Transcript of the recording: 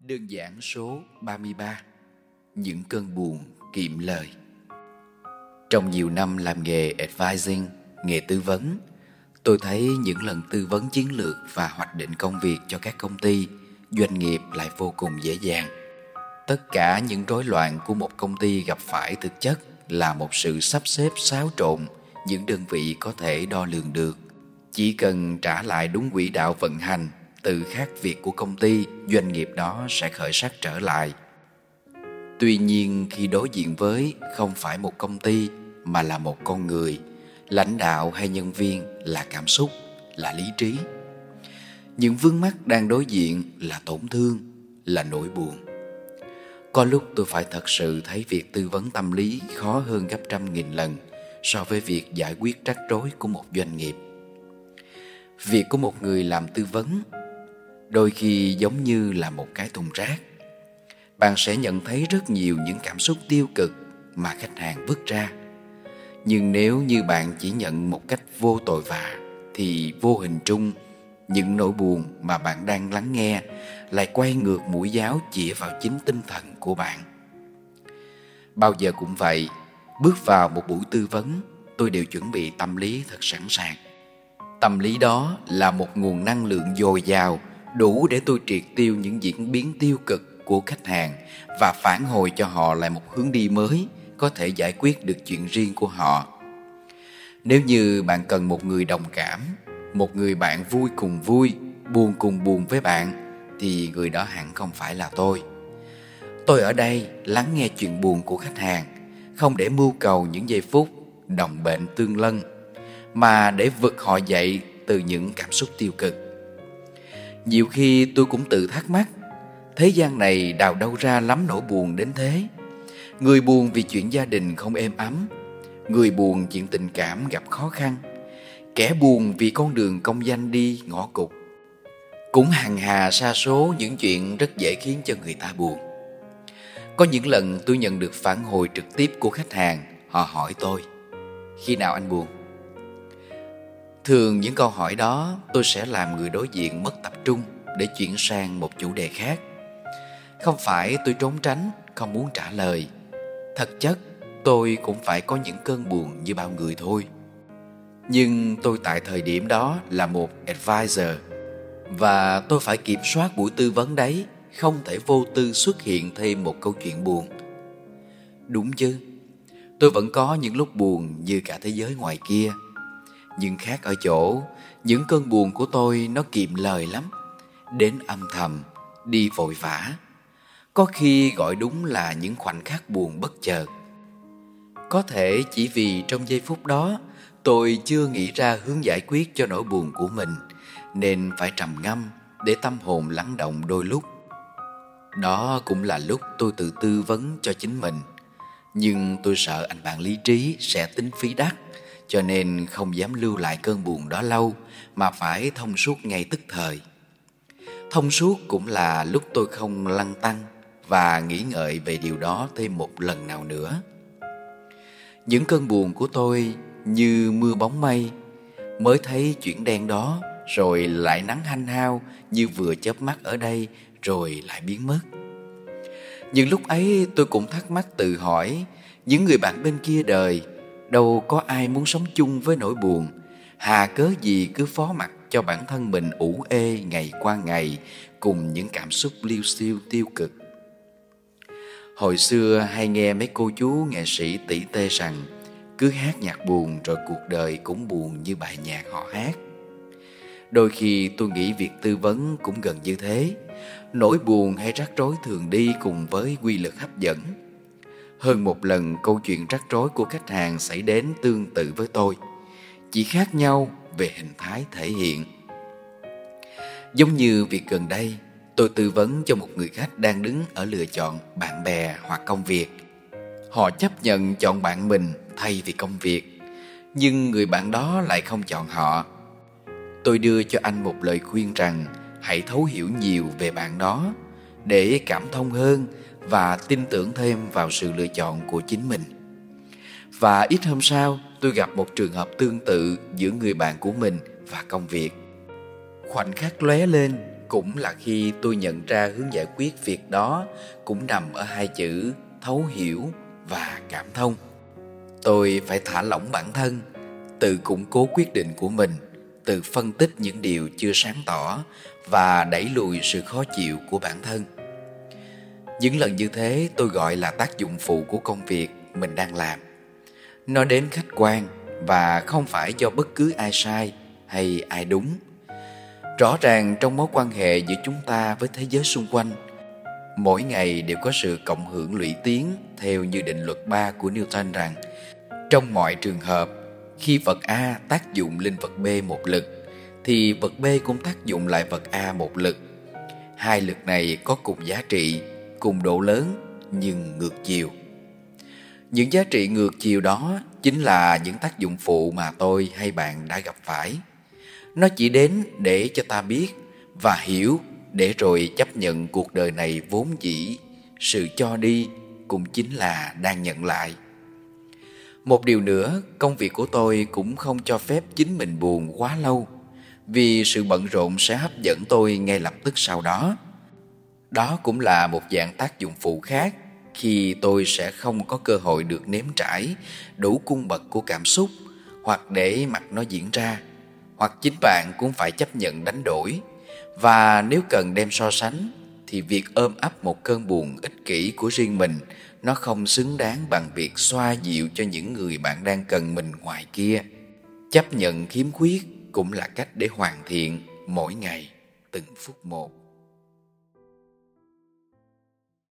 Đơn giản số 33 Những cơn buồn kiệm lời Trong nhiều năm làm nghề advising, nghề tư vấn Tôi thấy những lần tư vấn chiến lược và hoạch định công việc cho các công ty, doanh nghiệp lại vô cùng dễ dàng. Tất cả những rối loạn của một công ty gặp phải thực chất là một sự sắp xếp xáo trộn những đơn vị có thể đo lường được. Chỉ cần trả lại đúng quỹ đạo vận hành tự khác việc của công ty, doanh nghiệp đó sẽ khởi sắc trở lại. Tuy nhiên, khi đối diện với không phải một công ty, mà là một con người, lãnh đạo hay nhân viên là cảm xúc, là lý trí. Những vướng mắc đang đối diện là tổn thương, là nỗi buồn. Có lúc tôi phải thật sự thấy việc tư vấn tâm lý khó hơn gấp trăm nghìn lần so với việc giải quyết rắc rối của một doanh nghiệp. Việc của một người làm tư vấn đôi khi giống như là một cái thùng rác. Bạn sẽ nhận thấy rất nhiều những cảm xúc tiêu cực mà khách hàng vứt ra. Nhưng nếu như bạn chỉ nhận một cách vô tội vạ, thì vô hình trung những nỗi buồn mà bạn đang lắng nghe lại quay ngược mũi giáo chĩa vào chính tinh thần của bạn. Bao giờ cũng vậy, bước vào một buổi tư vấn, tôi đều chuẩn bị tâm lý thật sẵn sàng. Tâm lý đó là một nguồn năng lượng dồi dào đủ để tôi triệt tiêu những diễn biến tiêu cực của khách hàng và phản hồi cho họ lại một hướng đi mới có thể giải quyết được chuyện riêng của họ. Nếu như bạn cần một người đồng cảm, một người bạn vui cùng vui, buồn cùng buồn với bạn, thì người đó hẳn không phải là tôi. Tôi ở đây lắng nghe chuyện buồn của khách hàng, không để mưu cầu những giây phút đồng bệnh tương lân, mà để vực họ dậy từ những cảm xúc tiêu cực nhiều khi tôi cũng tự thắc mắc, Thế gian này đào đâu ra lắm nỗi buồn đến thế? Người buồn vì chuyện gia đình không êm ấm, Người buồn chuyện tình cảm gặp khó khăn, Kẻ buồn vì con đường công danh đi ngõ cụt. Cũng hàng hà xa số những chuyện rất dễ khiến cho người ta buồn. Có những lần tôi nhận được phản hồi trực tiếp của khách hàng, Họ hỏi tôi, Khi nào anh buồn? Thường những câu hỏi đó tôi sẽ làm người đối diện mất tập trung để chuyển sang một chủ đề khác. Không phải tôi trốn tránh, không muốn trả lời. Thật chất, tôi cũng phải có những cơn buồn như bao người thôi. Nhưng tôi tại thời điểm đó là một advisor và tôi phải kiểm soát buổi tư vấn đấy, không thể vô tư xuất hiện thêm một câu chuyện buồn. Đúng chứ, tôi vẫn có những lúc buồn như cả thế giới ngoài kia nhưng khác ở chỗ, những cơn buồn của tôi nó kiệm lời lắm. Đến âm thầm, đi vội vã. Có khi gọi đúng là những khoảnh khắc buồn bất chợt. Có thể chỉ vì trong giây phút đó, tôi chưa nghĩ ra hướng giải quyết cho nỗi buồn của mình, nên phải trầm ngâm để tâm hồn lắng động đôi lúc. Đó cũng là lúc tôi tự tư vấn cho chính mình. Nhưng tôi sợ anh bạn lý trí sẽ tính phí đắt cho nên không dám lưu lại cơn buồn đó lâu, mà phải thông suốt ngay tức thời. Thông suốt cũng là lúc tôi không lăn tăng và nghĩ ngợi về điều đó thêm một lần nào nữa. Những cơn buồn của tôi như mưa bóng mây, mới thấy chuyện đen đó, rồi lại nắng hanh hao như vừa chớp mắt ở đây, rồi lại biến mất. Nhưng lúc ấy tôi cũng thắc mắc tự hỏi, những người bạn bên kia đời đâu có ai muốn sống chung với nỗi buồn. Hà cớ gì cứ phó mặc cho bản thân mình ủ ê ngày qua ngày cùng những cảm xúc liêu xiêu tiêu cực. Hồi xưa hay nghe mấy cô chú nghệ sĩ tỷ tê rằng, cứ hát nhạc buồn rồi cuộc đời cũng buồn như bài nhạc họ hát. Đôi khi tôi nghĩ việc tư vấn cũng gần như thế. Nỗi buồn hay rắc rối thường đi cùng với quy luật hấp dẫn hơn một lần câu chuyện rắc rối của khách hàng xảy đến tương tự với tôi. Chỉ khác nhau về hình thái thể hiện. Giống như việc gần đây, tôi tư vấn cho một người khách đang đứng ở lựa chọn bạn bè hoặc công việc. Họ chấp nhận chọn bạn mình thay vì công việc, nhưng người bạn đó lại không chọn họ. Tôi đưa cho anh một lời khuyên rằng hãy thấu hiểu nhiều về bạn đó để cảm thông hơn và tin tưởng thêm vào sự lựa chọn của chính mình. Và ít hôm sau, tôi gặp một trường hợp tương tự giữa người bạn của mình và công việc. Khoảnh khắc lóe lên, cũng là khi tôi nhận ra hướng giải quyết việc đó cũng nằm ở hai chữ thấu hiểu và cảm thông tôi phải thả lỏng bản thân tự củng cố quyết định của mình tự phân tích những điều chưa sáng tỏ và đẩy lùi sự khó chịu của bản thân những lần như thế tôi gọi là tác dụng phụ của công việc mình đang làm nó đến khách quan và không phải do bất cứ ai sai hay ai đúng rõ ràng trong mối quan hệ giữa chúng ta với thế giới xung quanh mỗi ngày đều có sự cộng hưởng lũy tiến theo như định luật 3 của Newton rằng trong mọi trường hợp khi vật A tác dụng lên vật B một lực thì vật B cũng tác dụng lại vật A một lực. Hai lực này có cùng giá trị, cùng độ lớn nhưng ngược chiều. Những giá trị ngược chiều đó chính là những tác dụng phụ mà tôi hay bạn đã gặp phải. Nó chỉ đến để cho ta biết và hiểu để rồi chấp nhận cuộc đời này vốn dĩ, sự cho đi cũng chính là đang nhận lại. Một điều nữa, công việc của tôi cũng không cho phép chính mình buồn quá lâu vì sự bận rộn sẽ hấp dẫn tôi ngay lập tức sau đó. Đó cũng là một dạng tác dụng phụ khác khi tôi sẽ không có cơ hội được nếm trải đủ cung bậc của cảm xúc hoặc để mặc nó diễn ra. Hoặc chính bạn cũng phải chấp nhận đánh đổi. Và nếu cần đem so sánh, thì việc ôm ấp một cơn buồn ích kỷ của riêng mình, nó không xứng đáng bằng việc xoa dịu cho những người bạn đang cần mình ngoài kia. Chấp nhận khiếm khuyết cũng là cách để hoàn thiện mỗi ngày từng phút một.